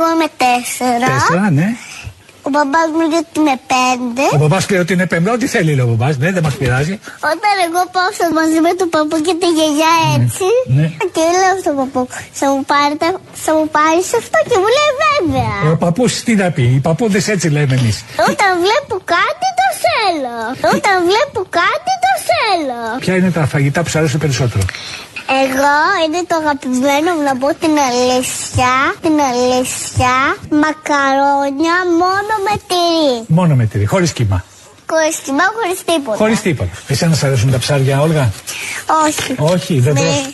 Εγώ είμαι τέσσερα. Τέσσερα, ναι. Ο μπαμπάς μου λέει ότι είναι πέντε. Ο μπαμπάς λέει ότι είναι πέμπτη. Ό,τι θέλει, λέει ο μπαμπάς. Ναι, δεν μας πειράζει. Όταν εγώ πάω στο μαζί με τον παππού και τη γιαγιά έτσι. ναι. Και λέω στον παππού, θα μου, πάρετε, θα μου πάρεις αυτό; και μου λέει βέβαια. Ο παππούς τι να πει. Οι παππούδες έτσι λέμε εμείς. Όταν βλέπω κάτι το θέλω. Όταν βλέπω κάτι το θέλω. Ποια είναι τα φαγητά που σου αρέσουν περισσότερο; Εγώ είναι το αγαπημένο μου να πω την αλήθεια, την αλήθεια, μακαρόνια μόνο με τυρί. Μόνο με τυρί, χωρίς κύμα. Χωρίς κοιμά, χωρίς τίποτα. Χωρίς τίποτα. Εσένα σ' αρέσουν τα ψάρια, Όλγα; Όχι. Όχι, δεν Ναι. τρως.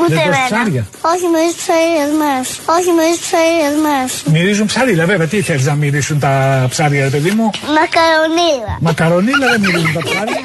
Ούτε δεν τρως εμένα. ψάρια. Όχι με τις ψαρίες μας. Όχι με τις ψαρίες μας. Μυρίζουν ψάρια, βέβαια. Τι θέλεις να μυρίσουν τα ψάρια, ρε παιδί μου; Μακαρονίλα. Μακαρονίλα δεν μυρίζουν τα ψάρια.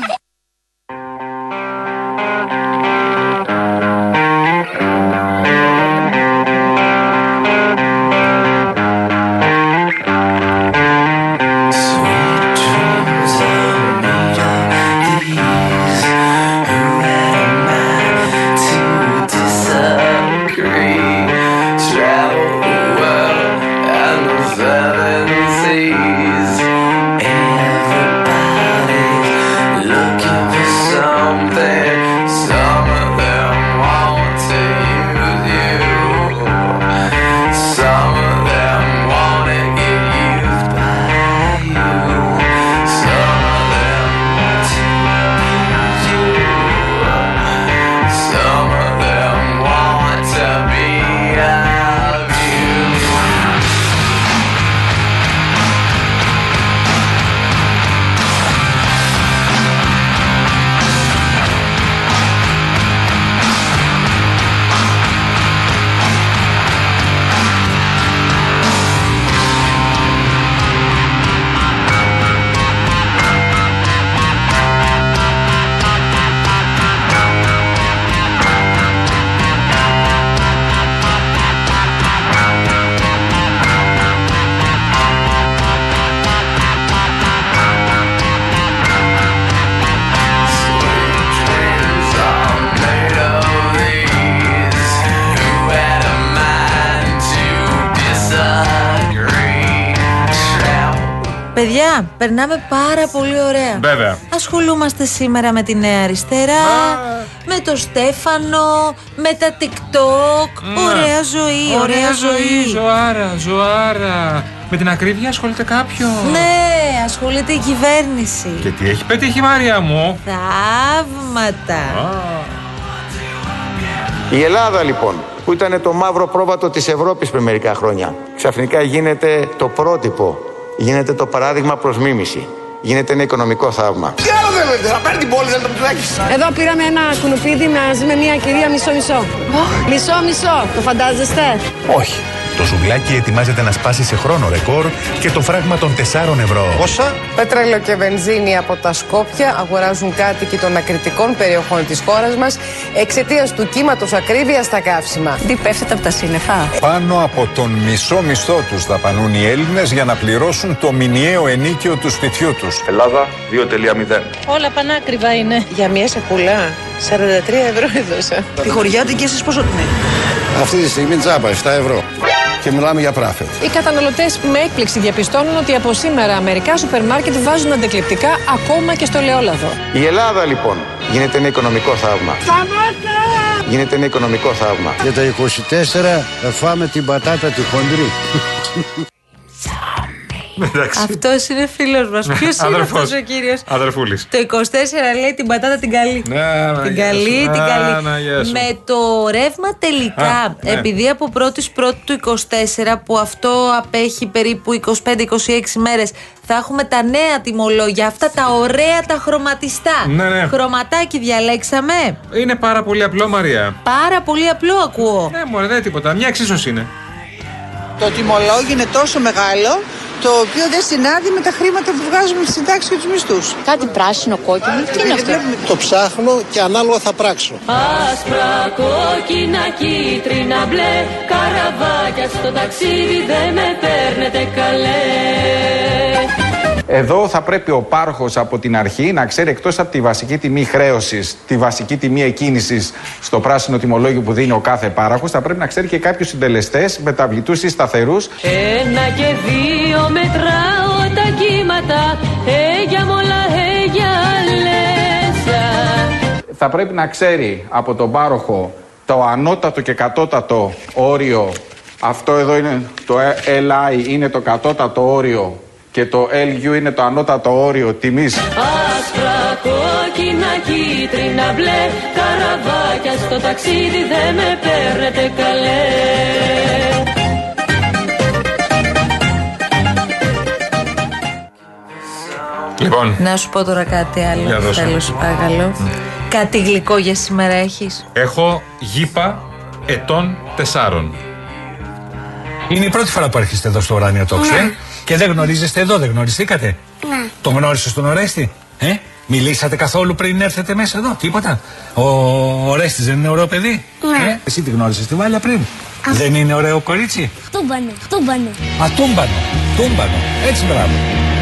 Παιδιά, περνάμε πάρα πολύ ωραία. Βέβαια. Ασχολούμαστε σήμερα με τη Νέα Αριστερά, με το Στέφανο, με τα TikTok. Ωραία ζωή, ωραία, ζωή. ζωάρα, ζωάρα. Με την ακρίβεια ασχολείται κάποιος; Ναι, ασχολείται η κυβέρνηση. Και τι έχει πετύχει η Μάρια μου; Θαύματα. Η Ελλάδα λοιπόν, που ήταν το μαύρο πρόβατο της Ευρώπης πριν μερικά χρόνια, ξαφνικά γίνεται το πρότυπο, γίνεται το παράδειγμα προς μίμηση, γίνεται ένα οικονομικό θαύμα. Εδώ πήραμε ένα κουνουπίδι μαζί με μια κυρία μισό-μισό. Μισό-μισό, το φαντάζεστε; Όχι. Το σουβλάκι ετοιμάζεται να σπάσει σε χρόνο ρεκόρ και το φράγμα των 4 ευρώ. Πόσα; Πέτρελο και βενζίνη από τα Σκόπια αγοράζουν κάτοικοι των ακριτικών περιοχών της χώρας μας εξαιτίας του κύματος ακρίβεια στα καύσιμα. Τι πέφτεται από τα σύννεφα; Πάνω από τον μισό μισθό τους δαπανούν οι Έλληνες για να πληρώσουν το μηνιαίο ενίκιο του σπιτιού τους. Ελλάδα 2.0. Όλα πανάκριβα είναι. Για μια σακούλα 43 ευρώ έδωσα. Τη χωριάτε και εσείς πόσο την έχετε; Αυτή τη στιγμή τσάπα 7 ευρώ. Και μιλάμε για πράφετ. Οι καταναλωτές με έκπληξη διαπιστώνουν ότι από σήμερα μερικά σούπερ μάρκετ βάζουν αντεκλεπτικά ακόμα και στο ελαιόλαδο. Η Ελλάδα λοιπόν γίνεται ένα οικονομικό θαύμα. Γίνεται ένα οικονομικό θαύμα. Για τα 24 θα φάμε την πατάτα τη χοντρή. Εντάξει. Αυτός είναι φίλος μας. Ποιος είναι Αδερφός. αυτό ο κύριος; Αδερφούλης. Το 24 λέει την πατάτα την καλή. Ναι, ναι, την γεια καλή, σου. την Ναι, καλή. ναι, γεια σου. Με το ρεύμα τελικά, Α, ναι. επειδή από 1η πρώτη του 24 που αυτό απέχει περίπου 25-26 μέρες θα έχουμε τα νέα τιμολόγια, αυτά τα ωραία τα χρωματιστά. Ναι, ναι. Χρωματάκι διαλέξαμε. Είναι πάρα πολύ απλό, Μαρία. Πάρα πολύ απλό ακούω. Ναι, μωρέ, δεν είναι τίποτα. Μια εξίσωση είναι. Το τιμολόγιο είναι τόσο μεγάλο, το οποίο δεν συνάδει με τα χρήματα που βγάζουμε στη συντάξει και τους μισθούς. Κάτι πράσινο, κόκκινο, τι είναι αυτό; Το ψάχνω και ανάλογα θα πράξω. Άσπρα, κόκκινα, κίτρινα, μπλε Καραβάκια στο ταξίδι δεν με παίρνετε καλέ Εδώ θα πρέπει ο πάροχος από την αρχή να ξέρει εκτός από τη βασική τιμή χρέωσης, τη βασική τιμή εκκίνησης στο πράσινο τιμολόγιο που δίνει ο κάθε πάροχος, θα πρέπει να ξέρει και κάποιους συντελεστές μεταβλητούς ή σταθερούς Ένα και δύο μετράω τα κύματα Έγια μολα, έγια λέσα θα πρέπει να ξέρει από τον πάροχο το ανώτατο και κατώτατο όριο. Αυτό εδώ είναι το LI, είναι το κατώτατο όριο και το LU είναι το ανώτατο όριο τιμής. Άσπρα, κόκκινα, κίτρινα, μπλε Καραβάκια στο ταξίδι δεν με παίρνετε καλέ Λοιπόν, Να σου πω τώρα κάτι Για άλλο. δώσε. Θέλω, σου παρακαλώ. Κάτι γλυκό για σήμερα έχεις; έχω γήπα ετών τεσσάρων. Είναι η πρώτη φορά που έρχεστε εδώ στο ουράνιο τόξο, ε; Και δεν γνωρίζεστε εδώ, δεν γνωριστήκατε; Ναι. Το γνώρισε τον Ορέστη, ε; Μιλήσατε καθόλου πριν έρθετε μέσα εδώ, τίποτα; Ο Ορέστης δεν είναι ωραίο παιδί; Ναι. Ε; Εσύ τη γνώρισες τη Βάλια πριν; Δεν είναι ωραίο κορίτσι; Τούμπανο, τούμπανο, Α, τούμπανο, τούμπανο. Έτσι μπράβο.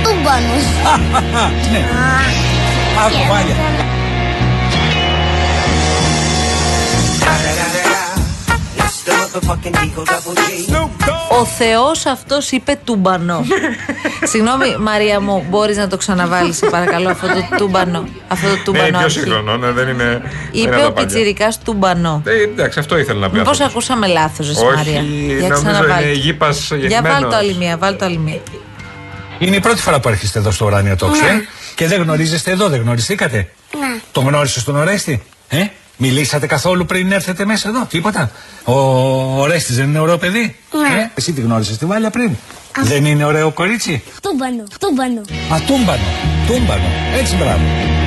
τούμπανος. ναι. Άκου Βάλια. Ο Θεός αυτός είπε τούμπανο. Συγγνώμη, Μαρία μου, μπορείς να το ξαναβάλεις, σε παρακαλώ, αυτό το τούμπανο. Αυτό το Ναι, τούμπανο. πιο αρχή. σύγχρονο, ναι, δεν είναι. δεν είναι Είπε από ο τα παλιά. Πιτσυρικά τούμπανο. Ε, εντάξει, αυτό ήθελα να πει. Μήπως άνθρωπος. ακούσαμε λάθος, Όχι, Μαρία. Για νομίζω ξαναβάλ' είναι το. γήπας Για γεννημένος. βάλ το άλλη μία, βάλ το άλλη μία. Είναι η πρώτη φορά που έρχεστε εδώ στο ουράνιο τόξο, ε; Και δεν γνωρίζεστε εδώ, δεν γνωριστήκατε; Ναι. Το γνώρισες τον Ορέστη, ε; Μιλήσατε καθόλου πριν έρθετε μέσα εδώ, τίποτα. Ο Ορέστης δεν είναι ωραίο παιδί. Ναι. Ε; Εσύ τη γνώρισες τη Βάλια πριν. Δεν είναι ωραίο κορίτσι. Τούμπανο, τούμπανο, Α, τούμπανο, τούμπανο. Έτσι μπράβο.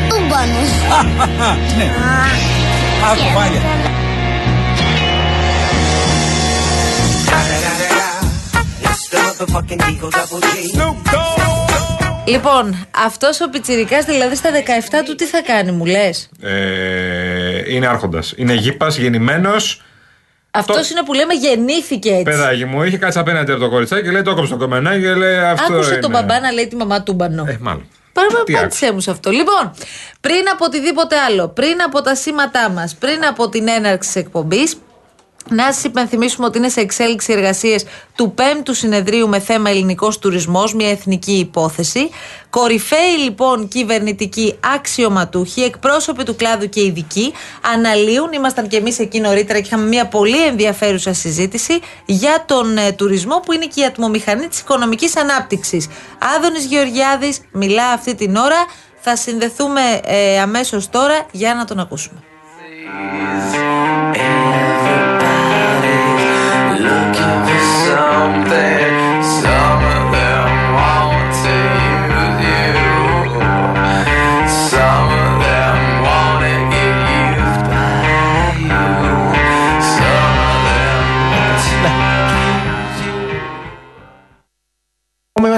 τούμπανος. ναι. Άκου Βάλια. Λοιπόν, αυτός ο Πιτσυρικά δηλαδή στα 17 του τι θα κάνει, μου λες; Ε, είναι άρχοντας. Είναι γήπας, γεννημένος. Αυτός είναι που λέμε γεννήθηκε έτσι. Παιδάκι μου, είχε κάτσει απέναντι από το κοριτσάκι και λέει: Το έκοψε το κομμενάκι και λέει αυτό. Άκουσε είναι. τον μπαμπά να λέει τη μαμά τούμπανο. Ε, μάλλον. Παραπάνω Τι απάντησέ μου σε αυτό. Λοιπόν, πριν από οτιδήποτε άλλο, πριν από τα σήματά μας, πριν από την έναρξη της εκπομπής, να σας υπενθυμίσουμε ότι είναι σε εξέλιξη εργασίες του 5ου συνεδρίου με θέμα ελληνικός τουρισμός, μια εθνική υπόθεση. Κορυφαίοι λοιπόν κυβερνητικοί αξιωματούχοι, εκπρόσωποι του κλάδου και ειδικοί, αναλύουν, ήμασταν και εμείς εκεί νωρίτερα και είχαμε μια πολύ ενδιαφέρουσα συζήτηση για τον ε, τουρισμό που είναι και η ατμομηχανή της οικονομικής ανάπτυξης. Άδωνης Γεωργιάδης μιλά αυτή την ώρα. Θα συνδεθούμε ε, αμέσως τώρα για να τον ακούσουμε.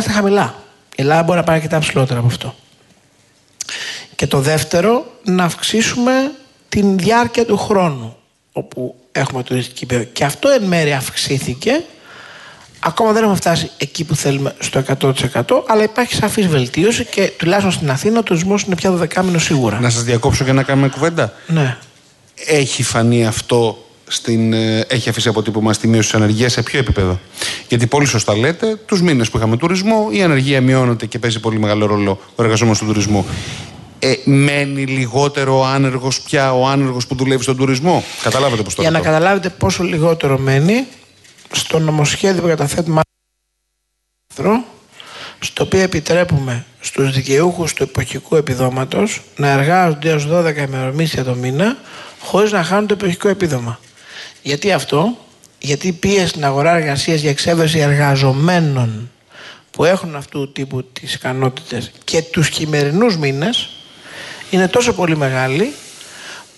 Είμαστε χαμηλά. Η Ελλάδα μπορεί να πάει αρκετά ψηλότερα από αυτό. Και το δεύτερο, να αυξήσουμε την διάρκεια του χρόνου όπου έχουμε τουριστική περίοδο. Και αυτό εν μέρει αυξήθηκε. Ακόμα δεν έχουμε φτάσει εκεί που θέλουμε στο 100% αλλά υπάρχει σαφής βελτίωση και τουλάχιστον στην Αθήνα ο τουρισμός είναι πια 12 μήνο σίγουρα. Να σας διακόψω και να κάνουμε κουβέντα; Ναι. Έχει φανεί αυτό, στην, ε, έχει αφήσει αποτύπωμα στη μείωση της ανεργίας σε ποιο επίπεδο; Γιατί πολύ σωστά λέτε, τους μήνες που είχαμε τουρισμό, η ανεργία μειώνεται και παίζει πολύ μεγάλο ρόλο ο εργαζόμενος του τουρισμού. Ε, μένει λιγότερο ο άνεργος πια ο άνεργος που δουλεύει στον τουρισμό; Καταλάβατε πώς το Για να ρωτώ. καταλάβετε πόσο λιγότερο μένει, στο νομοσχέδιο που καταθέτουμε άρθρο, στο οποίο επιτρέπουμε στους δικαιούχους του εποχικού επιδόματος να εργάζονται έως 12 ημερομήσια το μήνα χωρίς να χάνουν το εποχικό επίδομα. Γιατί αυτό, γιατί η πίεση στην αγορά εργασίας για εξέβρεση εργαζομένων που έχουν αυτού του τύπου τις ικανότητες και τους χειμερινούς μήνες είναι τόσο πολύ μεγάλη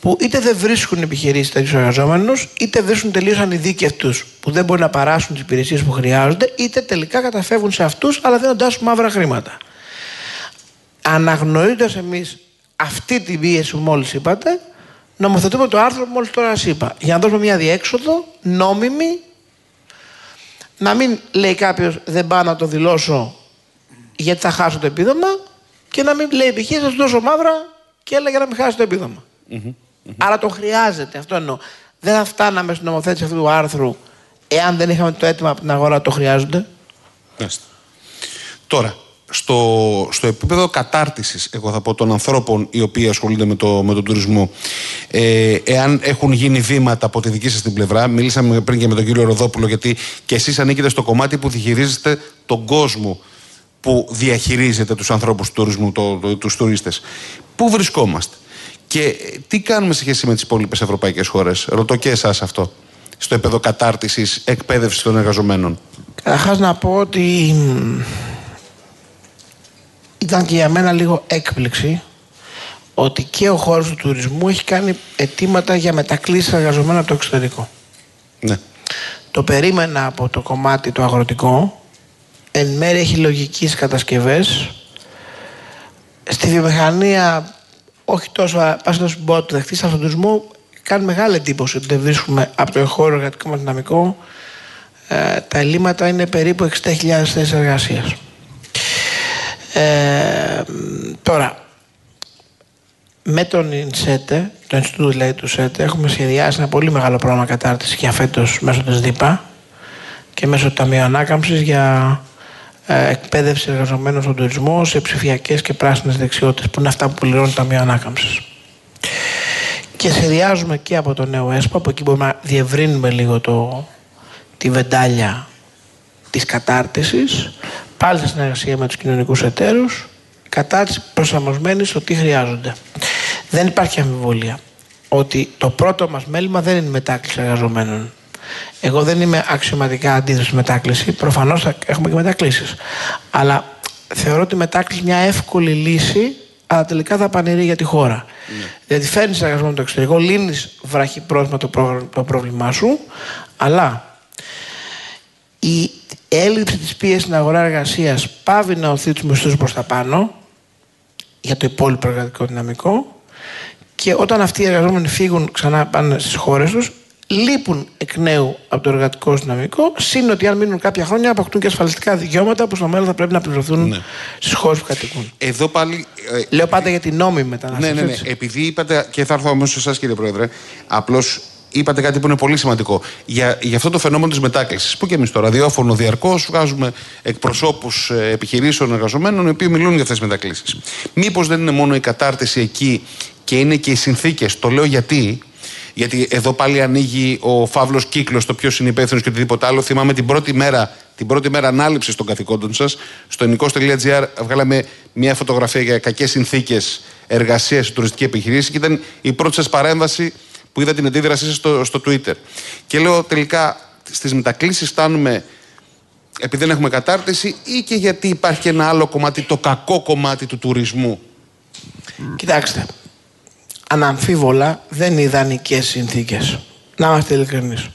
που είτε δεν βρίσκουν επιχειρήσεις τέτοιους εργαζόμενους, είτε βρίσκουν τελείως ανειδίκευτου που δεν μπορούν να παράσουν τις υπηρεσίες που χρειάζονται, είτε τελικά καταφεύγουν σε αυτούς, αλλά δίνοντά του μαύρα χρήματα. Αναγνωρίζοντας εμείς αυτή την πίεση που μόλις είπατε, νομοθετούμε το άρθρο που μόλις τώρα σας είπα. Για να δώσουμε μια διέξοδο νόμιμη, να μην λέει κάποιος δεν πάω να το δηλώσω γιατί θα χάσω το επίδομα και να μην λέει επιχείρηση, θα σου δώσω μαύρα και έλεγε να μην χάσει το επίδομα. Άρα το χρειάζεται, αυτό εννοώ. Δεν θα φτάναμε στην νομοθέτηση αυτού του άρθρου εάν δεν είχαμε το αίτημα από την αγορά ότι το χρειάζονται; Μάλιστα. Τώρα, στο, στο επίπεδο κατάρτισης, εγώ θα πω, των ανθρώπων οι οποίοι ασχολούνται με, το, με τον τουρισμό, ε, εάν έχουν γίνει βήματα από τη δική σας την πλευρά, μίλησαμε πριν και με τον κύριο Ροδόπουλο, γιατί και εσείς ανήκετε στο κομμάτι που διαχειρίζεστε τον κόσμο που διαχειρίζεται τους ανθρώπους του τουρισμού, το, το, τους τουρίστες. Πού βρισκόμαστε; Και ε, τι κάνουμε σε σχέση με τις υπόλοιπες ευρωπαϊκές χώρες; Ρωτώ και εσάς αυτό, στο επίπεδο κατάρτισης, εκπαίδευσης των εργαζομένων. Καταρχάς να πω ότι μ, ήταν και για μένα λίγο έκπληξη ότι και ο χώρος του τουρισμού έχει κάνει αιτήματα για μετακλήσεις εργαζομένων από το εξωτερικό. Ναι. Το περίμενα από το κομμάτι το αγροτικό. Εν μέρει έχει λογική στις κατασκευές. Στη βιομηχανία, όχι τόσο, αλλά πας να σου πω ότι δεχτείς στον τουρισμό, κάνει μεγάλη εντύπωση ότι δεν βρίσκουμε από το εγχώριο εργατικό μας δυναμικό. Ε, τα ελλείμματα είναι περίπου 60.000 θέσεις εργασίας. Ε, τώρα, με τον ΙΝΣΕΤΕ, το Ινστιτούτο δηλαδή του ΣΕΤΕ, έχουμε σχεδιάσει ένα πολύ μεγάλο πρόγραμμα κατάρτισης για φέτος μέσω της ΔΥΠΑ και μέσω του Ταμείου Ανάκαμψης για ε, εκπαίδευση εργαζομένων στον τουρισμό σε ψηφιακές και πράσινες δεξιότητες, που είναι αυτά που πληρώνει το Ταμείο Ανάκαμψης. Και σχεδιάζουμε και από το νέο ΕΣΠΑ, που εκεί μπορούμε να διευρύνουμε λίγο το, τη βεντάλια της κατάρτισης, πάλι σε συνεργασία με τους κοινωνικούς εταίρους, κατάρτιση προσαρμοσμένης στο τι χρειάζονται. Δεν υπάρχει αμφιβολία ότι το πρώτο μας μέλημα δεν είναι η μετάκληση εργαζομένων. Εγώ δεν είμαι αξιωματικά αντίθεση στη μετάκληση. Προφανώς θα έχουμε και μετακλήσεις. Αλλά θεωρώ τη μετάκληση μια εύκολη λύση, αλλά τελικά θα πανηρεί για τη χώρα. Δηλαδή φέρνεις εργαζόμενο από το εξωτερικό, λύνεις βραχυπρόθεσμα το, πρόγραμμα- το πρόβλημά σου, αλλά η έλλειψη της πίεσης στην αγορά εργασίας πάβει να οθεί τους μισθούς προς τα πάνω για το υπόλοιπο εργατικό δυναμικό και όταν αυτοί οι εργαζόμενοι φύγουν ξανά πάνε στις χώρες τους λείπουν εκ νέου από το εργατικό σου δυναμικό συν ότι αν μείνουν κάποια χρόνια αποκτούν και ασφαλιστικά δικαιώματα που στο μέλλον θα πρέπει να πληρωθούν Ναι. στις χώρες που κατοικούν. Εδώ πάλι. ε, Λέω πάντα για την νόμιμη Ναι, μετανάστευση. ναι, ναι. έτσι. Επειδή είπατε, και θα έρθω όμως σε εσάς κύριε Πρόεδρε, απλώς είπατε κάτι που είναι πολύ σημαντικό. Για, για αυτό το φαινόμενο της μετάκλησης. Που και εμείς στο ραδιόφωνο διαρκώς βγάζουμε εκπροσώπους επιχειρήσεων εργαζομένων οι οποίοι μιλούν για αυτές τις μετακλήσεις. Μήπως δεν είναι μόνο η κατάρτιση εκεί και είναι και οι συνθήκες. Το λέω γιατί. Γιατί εδώ πάλι ανοίγει ο φαύλος κύκλος το ποιος είναι υπεύθυνος και οτιδήποτε άλλο. Θυμάμαι την πρώτη μέρα, την πρώτη μέρα ανάληψης των καθηκόντων σας. Στο ελληνικό.gr βγάλαμε μια φωτογραφία για κακές συνθήκες εργασίας σε τουριστική επιχειρήση και ήταν η πρώτη σας παρέμβαση που είδα την αντίδρασή σας στο, στο Twitter. Και λέω τελικά στις μετακλήσεις φτάνουμε επειδή δεν έχουμε κατάρτιση ή και γιατί υπάρχει και ένα άλλο κομμάτι, το κακό κομμάτι του τουρισμού; Κοιτάξτε, αναμφίβολα δεν είναι ιδανικέ συνθήκες. Να είμαστε ειλικρινείς.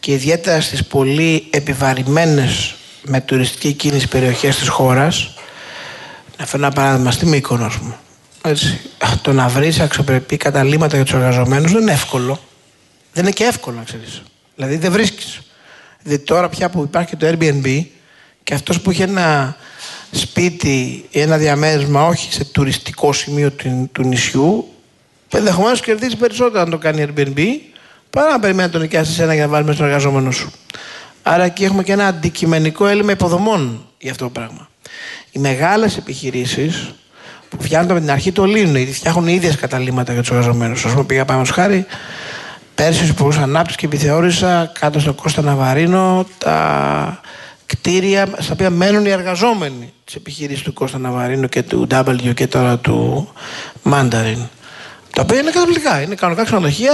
Και ιδιαίτερα στις πολύ επιβαρημένες με τουριστική κίνηση περιοχές της χώρας, να φέρω ένα παράδειγμα στη Μύκονο, ας πούμε. Έτσι, το να βρεις αξιοπρεπή καταλήμματα για τους εργαζομένους δεν είναι εύκολο. Δεν είναι και εύκολο να ξέρεις. Δηλαδή δεν βρίσκεις. Δηλαδή τώρα πια που υπάρχει και το Airbnb και αυτός που έχει ένα σπίτι ή ένα διαμέρισμα όχι σε τουριστικό σημείο του, του νησιού, ενδεχομένως κερδίζει περισσότερο αν το κάνει Airbnb παρά να περιμένει να τον νοικιάσει εσένα για να βάλεις μέσα στον εργαζόμενο σου. Άρα εκεί έχουμε και ένα αντικειμενικό έλλειμμα υποδομών για αυτό το πράγμα. Οι μεγάλες επιχειρήσεις που φτιάχνουν από την αρχή το λύνουν, γιατί φτιάχνουν ίδιες καταλήμματα για τους εργαζομένους. Α πούμε, πήγα πάνω χάρη πέρσι στου υπουργού ανάπτυξη και επιθεώρησα κάτω στο Κώστα Ναβαρίνο τα κτίρια στα οποία μένουν οι εργαζόμενοι της επιχείρησης του Κώστα Ναβαρίνου και του W και τώρα του Mandarin. Τα οποία είναι καταπληκτικά. Είναι κανονικά ξενοδοχεία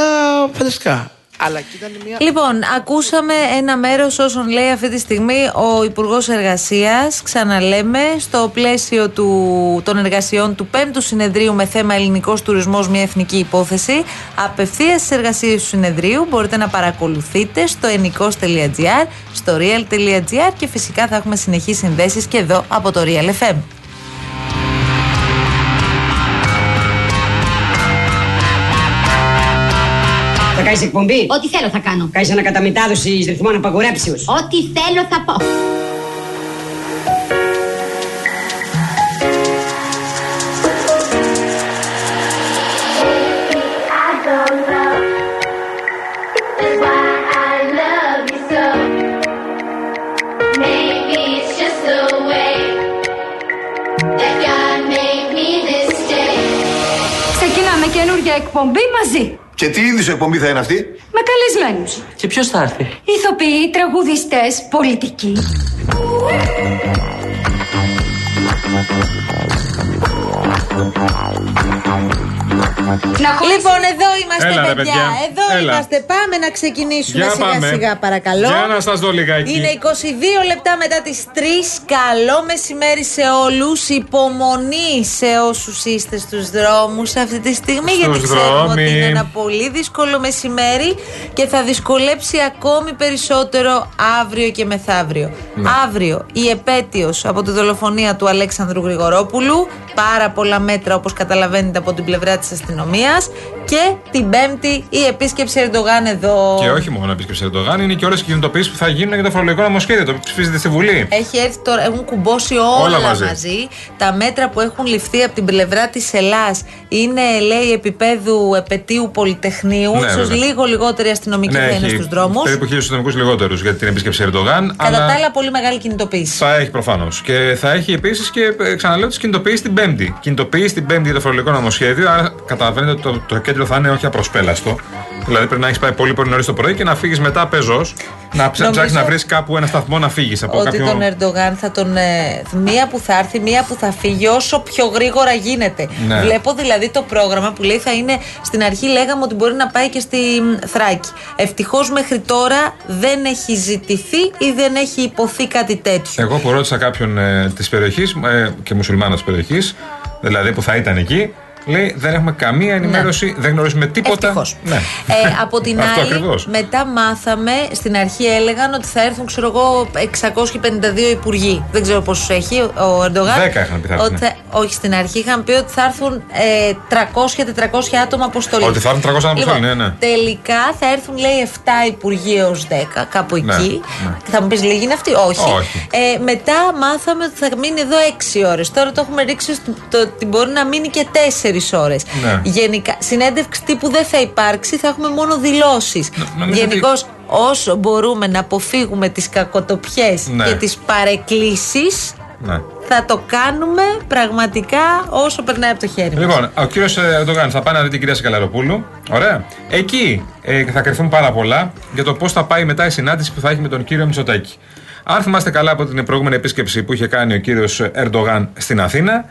φανταστικά. Αλλά εκεί ήταν μια. Λοιπόν, ακούσαμε ένα μέρος όσων λέει αυτή τη στιγμή ο Υπουργός Εργασίας. Ξαναλέμε, στο πλαίσιο του, των εργασιών του 5ου συνεδρίου με θέμα ελληνικός τουρισμός, μια εθνική υπόθεση. Απευθείας στις εργασίες του συνεδρίου μπορείτε να παρακολουθείτε στο ενικό.gr, στο real.gr και φυσικά θα έχουμε συνεχείς συνδέσεις και εδώ από το Real FM. κάνεις εκπομπή; Ό,τι θέλω θα κάνω. Κάνεις ανακαταμετάδοση ρυθμών απαγορέψεως; Ό,τι θέλω θα πω. καινούργια εκπομπή μαζί. Και τι είδου εκπομπή θα είναι αυτή; Με καλεσμένους. Και ποιος θα έρθει; Ηθοποιοί, τραγουδιστές, πολιτικοί. Λοιπόν, εδώ είμαστε, Έλα, ρε, παιδιά. παιδιά. Εδώ Έλα. είμαστε. Πάμε να ξεκινήσουμε Για σιγά πάμε. σιγά, παρακαλώ. Για να σας δω λιγάκι. Είναι 22 λεπτά μετά τις 3. Καλό μεσημέρι σε όλους. Υπομονή σε όσους είστε στους δρόμους αυτή τη στιγμή. Στους γιατί ξέρουμε ότι δρόμοι. είναι ένα πολύ δύσκολο μεσημέρι και θα δυσκολέψει ακόμη περισσότερο αύριο και μεθαύριο. Ναι. Αύριο η επέτειος από τη δολοφονία του Αλέξανδρου Γρηγορόπουλου. Πάρα πολλά μέτρα όπως καταλαβαίνετε από την πλευρά της αστυνομίας. Και την Πέμπτη η επίσκεψη Ερντογάν εδώ. Και όχι μόνο επίσκεψη Ερντογάν, είναι και όλες οι κινητοποιήσει που θα γίνουν για το φορολογικό νομοσχέδιο, το οποίο ψηφίζεται στη Βουλή; Έχει έρθει τώρα, έχουν κουμπώσει όλα, Όλα μαζί. μαζί. Τα μέτρα που έχουν ληφθεί από την πλευρά της Ελλάς είναι, λέει, επίπεδου επαιτίου Πολυτεχνείου. Ναι, ίσως βέβαια. λίγο λιγότερη αστυνομική θα είναι στους δρόμους. περίπου χίλιους αστυνομικούς λιγότερους για την επίσκεψη Ερντογάν. Κατά αλλά τα άλλα, πολύ μεγάλη κινητοποίηση. Θα έχει προφανώς. Και θα έχει επίσης και, ε, ξαναλέω, τις κινητοποιήσει την Πέμπτη. Κινητοποιήσει την Πέμπτη για το φορολογικό νομοσχέδιο. Άρα καταλαβαίνετε ότι το, το κέντρο θα είναι όχι απροσπέλαστο. Δηλαδή πρέπει να έχεις πάει πολύ πολύ νωρίς το πρωί και να φύγεις μετά πεζός. Να ψ- Νομίζω ψάξεις να βρεις κάπου ένα σταθμό να φύγεις από ότι κάποιο. τον Ερντογάν θα τον. ε, μία που θα έρθει, μία που θα φύγει, όσο πιο γρήγορα γίνεται. Ναι. Βλέπω δηλαδή το πρόγραμμα που λέει θα είναι. Στην αρχή λέγαμε ότι μπορεί να πάει και στη μ, Θράκη. Ευτυχώς μέχρι τώρα δεν έχει ζητηθεί ή δεν έχει υποθεί κάτι τέτοιο. Εγώ που ρώτησα κάποιον ε, της περιοχής ε, και μουσουλμάνος της περιοχής, δηλαδή που θα ήταν εκεί, λέει δεν έχουμε καμία ενημέρωση, δεν γνωρίζουμε τίποτα. Ευτυχώς. Ναι. Ε, από την Αυτό άλλη, ακριβώς. μετά μάθαμε, στην αρχή έλεγαν ότι θα έρθουν, ξέρω εγώ, 652 υπουργοί. Δεν ξέρω πόσους έχει ο Ερντογάν. Δέκα είχαν πει θα έρθουν. Ότι θα- όχι, στην αρχή είχαν πει ότι θα έρθουν ε, 300-400 άτομα αποστολής. Ότι θα έρθουν 300 άτομα αποστολή, Λοιπόν, ναι, ναι. Τελικά θα έρθουν, λέει, 7 υπουργοί έως 10, κάπου Ναι, εκεί. ναι. Θα μου πεις λίγη είναι αυτή. Όχι. Όχι. Ε, μετά μάθαμε ότι θα μείνει εδώ 6 ώρες. Τώρα το έχουμε ρίξει στο το ότι μπορεί να μείνει και 4 ώρες. Ναι. Γενικά, συνέντευξη τύπου δεν θα υπάρξει, θα έχουμε μόνο δηλώσεις. νομίζω Γενικώς, όσο μπορούμε να αποφύγουμε τις κακοτοπιές Ναι. και τις παρεκκλήσεις, Ναι. θα το κάνουμε πραγματικά όσο περνάει από το χέρι μας. Λοιπόν, ο κύριος Ερντογάν θα πάει να δει την κυρία Σακαλαροπούλου. Ωραία. Εκεί ε, θα κρυφθούν πάρα πολλά για το πώς θα πάει μετά η συνάντηση που θα έχει με τον κύριο Μητσοτάκη. Αν θυμάστε καλά από την προηγούμενη επίσκεψη που είχε κάνει ο κύριος Ερντογάν στην Αθήνα,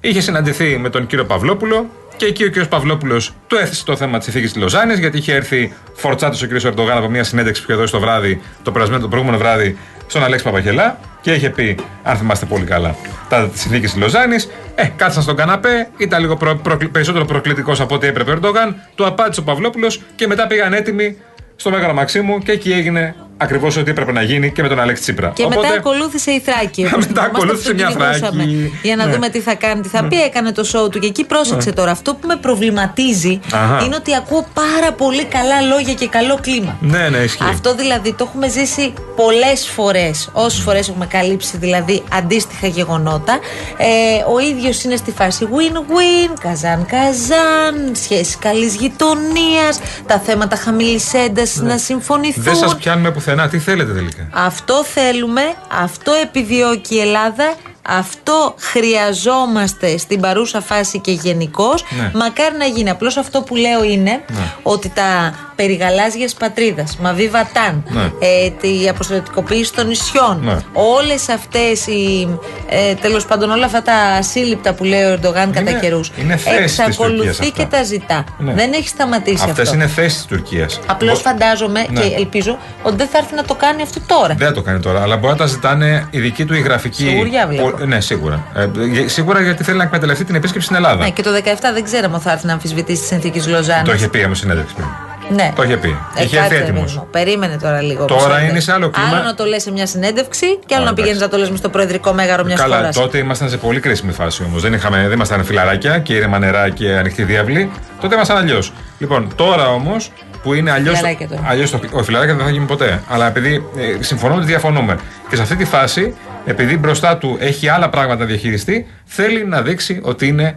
είχε συναντηθεί με τον κύριο Παυλόπουλο και εκεί ο κύριος Παυλόπουλος του έθεσε το θέμα της ηθίκης της Λοζάνης, γιατί είχε έρθει φορτσάτος ο κύριος Ερντογάν από μια συνέντευξη που είχε δώσει το βράδυ, το, περασμένο, το προηγούμενο βράδυ, στον Αλέξη Παπαγελά και είχε πει, αν θυμάστε πολύ καλά, τα της ηθίκης της Λοζάνης. Ε, κάθισαν στον καναπέ, ήταν λίγο προ, προκλη- περισσότερο προκλητικός από ό,τι έπρεπε ο Ερντογάν, του απάντησε ο Παυλόπουλος και μετά πήγαν έτοιμοι στο Μέγαρο Μαξίμου και εκεί έγινε ακριβώς ό,τι έπρεπε να γίνει και με τον Αλέξη Τσίπρα. Και μετά ακολούθησε η Θράκη. όπως Μετά θυμάστε, ακολούθησε αυτό μια κυνηγούσαμε. Θράκη. Για να Ναι. δούμε τι θα κάνει, τι θα πει. Έκανε το σοου του. Και εκεί πρόσεξε Ναι. τώρα. Αυτό που με προβληματίζει Αχα. είναι ότι ακούω πάρα πολύ καλά λόγια και καλό κλίμα. Ναι, ναι, ισχύει. Αυτό δηλαδή το έχουμε ζήσει πολλές φορές. Όσες φορές έχουμε καλύψει δηλαδή αντίστοιχα γεγονότα. Ε, ο ίδιος είναι στη φάση win-win, καζάν-καζάν, σχέση καλής γειτονίας, τα θέματα χαμηλής έντασης να συμφωνηθούν. Δεν σας πιάνουμε πουθενά. Τι θέλετε τελικά; Αυτό θέλουμε, αυτό επιδιώκει η Ελλάδα, αυτό χρειαζόμαστε στην παρούσα φάση και γενικώς. Ναι. Μακάρι να γίνει. Απλώς αυτό που λέω είναι Ναι. ότι τα περί γαλάζιας πατρίδας, Μαβί Βατάν, Ναι. ε, τη αποστρατικοποίηση των νησιών, Ναι. όλες αυτές οι, ε, τέλος πάντων όλα αυτά τα σύλληπτα που λέει ο Ερντογάν κατά καιρούς. είναι θέσεις της εξακολουθεί Τουρκίας και αυτά. τα ζητά. Ναι. Δεν έχει σταματήσει Αυτές αυτό. είναι θέσεις της Τουρκίας. Απλώς φαντάζομαι Ναι. και ελπίζω ότι δεν θα έρθει να το κάνει αυτό τώρα. Δεν θα το κάνει τώρα, αλλά μπορεί να τα ζητάνε η δική του η γραφική. Σιγουριά βλέπω. Πο- Ναι, σίγουρα. Ε, γε- σίγουρα γιατί θέλει να εκμεταλλευτεί την επίσκεψη στην Ελλάδα. Ναι, και το 17 δεν ξέραμε ότι θα έρθει να αμφισβητήσει τη συνθήκη Λοζάνης. Το είχε πει όμω συνέντευξη πριν. Ναι. Το είχε πει. Ε, είχε έρθει κάτσε, έτοιμος. παιδί μου. Περίμενε τώρα λίγο. Τώρα όπως είναι έλεγε. σε άλλο κλίμα. Άλλο να το λες σε μια συνέντευξη και άλλο Ωραία, να πηγαίνεις να το λες μες στο προεδρικό μέγαρο μιας Καλά, χώρας. τότε ήμασταν σε πολύ κρίσιμη φάση όμως. Δεν, είχαμε- δεν ήμασταν φιλαράκια και ήρεμα νερά και ανοιχτή διάβλη. Τότε ήμασταν αλλιώς. Λοιπόν, τώρα όμως που είναι αλλιώς. Φιλαράκια τώρα. Αλλιώς το, ο φιλαράκια δεν θα γίνει ποτέ. Αλλά επειδή ε, συμφωνούμε ότι διαφωνούμε. Και σε αυτή τη φάση, επειδή μπροστά του έχει άλλα πράγματα να διαχειριστεί, θέλει να δείξει ότι είναι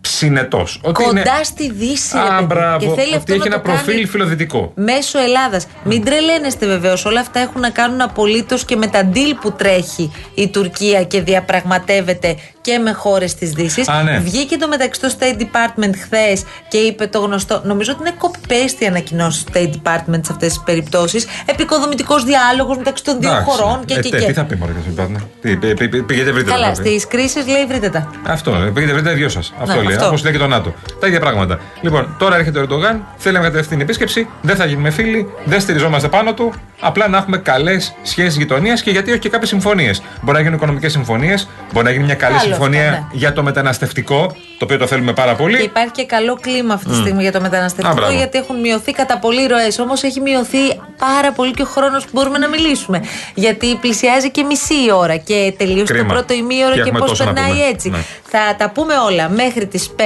συνετός. Ότι Κοντά είναι. στη Δύση. Α, ρε παιδί. μπράβο. Και θέλει Ότι αυτό έχει να ένα το κάνει προφίλ φιλοδυτικό. Μέσω Ελλάδας. Μην τρελαίνεστε βεβαίως. Όλα αυτά έχουν να κάνουν απολύτως και με τα deal που τρέχει η Τουρκία και διαπραγματεύεται και με χώρες της Δύσης. Α, ναι. Βγήκε το μεταξύ το State Department χθες και είπε το γνωστό. Νομίζω ότι είναι copy-paste η ανακοινώσεις του State Department σε αυτές τις περιπτώσεις. Επικοδομητικός διάλογος μεταξύ των δύο Εντάξει. χωρών και Ε, και τε, και. Τι θα πει μόνο για αυτό. Τι, πη- πη- πη- Πήγαινε βρείτε Καλά, τα. στις κρίσεις λέει βρείτε τα. Αυτό, ε, πήγαινε βρείτε τα δυο σας. Αυτό λέει. αυτό. Όπω λέει και το ΝΑΤΟ. Τα ίδια πράγματα. Λοιπόν, τώρα έρχεται ο Ερντογάν, θέλει να κατευθύνει επίσκεψη, δεν θα γίνουμε φίλοι, δεν στηριζόμαστε πάνω του, απλά να έχουμε καλές σχέσεις γειτονίας και γιατί όχι και κάποιες συμφωνίες. Μπορεί να γίνουν οικονομικές συμφωνίες, μπορεί να γίνει μια καλή Άλλο συμφωνία αυτό, ναι. για το μεταναστευτικό, το οποίο το θέλουμε πάρα πολύ. Και υπάρχει και καλό κλίμα αυτή τη Μμ. στιγμή για το Α, μεταναστευτικό, μπράβο. γιατί έχουν μειωθεί κατά πολύ ροές. Όμως έχει μειωθεί πάρα πολύ και ο χρόνος που μπορούμε να μιλήσουμε. Γιατί πλησιάζει και μισή η ώρα και τελείωσε το Κρίμα. πρώτο ημίωρο Και και, έχουμε πώς τόσο να περνάει πούμε. έτσι. Ναι. Θα τα πούμε όλα μέχρι τις 5.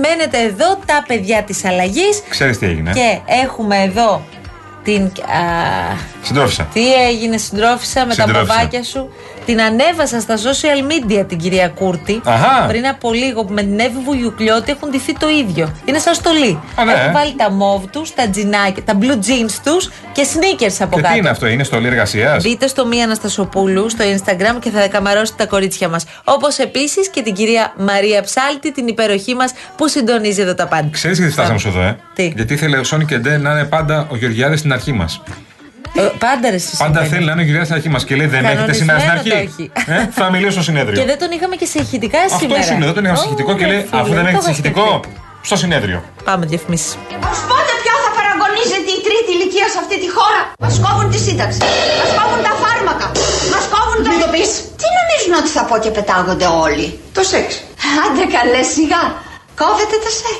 Μένετε εδώ τα παιδιά της αλλαγής. Ξέρεις τι έγινε. Και έχουμε εδώ την. Α, Συντρόφισσα. τι έγινε, συντρόφισσα, με τα Συντρόφισσα. μποβάκια σου. Την ανέβασα στα social media την κυρία Κούρτη. Αχα. Πριν από λίγο που με την Εύη Βουγιουκλιώτη έχουν ντυθεί το ίδιο. Είναι σαν στολή. Α, ναι. Έχουν βάλει τα μόβ τους, τα τζινάκια, τα blue jeans τους και sneakers από Και κάτω. τι είναι αυτό, είναι στολή εργασίας; Μπείτε στο Μία Αναστασοπούλου στο Instagram και θα καμαρώσετε τα κορίτσια μας. Όπως επίσης και την κυρία Μαρία Ψάλτη, την υπεροχή μας που συντονίζει εδώ τα πάντα. Ξέρεις γιατί φτάσαμε στο εδώ, ε; Τι; Γιατί ήθελε ο Σόνι και Ντε να είναι πάντα ο Γεωργιάδης στην αρχή μας. Ε, πάντα ρε εσύ Πάντα συμβαίνει. θέλει να είναι ο Γεωργιάδη στην αρχή μας και λέει δεν έχετε σήμερα στην Κανονισμένο αρχή. το Ε, θα μιλήσω στο συνέδριο. Και δεν τον είχαμε και σε ηχητικά Αυτό σήμερα. σου είναι, δεν τον είχαμε σε ηχητικό και Ω, λέει ρε φίλε, αφού δεν το έχετε είχα ηχητικό, σκεφτεί. στο συνέδριο. Πάμε διαφημίσει. Ως πότε πια θα παραγωνίζεται η τρίτη ηλικία σε αυτή τη χώρα; Μας κόβουν τη σύνταξη. Μας κόβουν τα φάρμακα. Μας κόβουν το... Μην το πεις. Τι νομίζουν ότι θα πω και πετάγονται όλοι; Το σεξ. Άντε καλέ σιγά. Κόβεται το σεξ.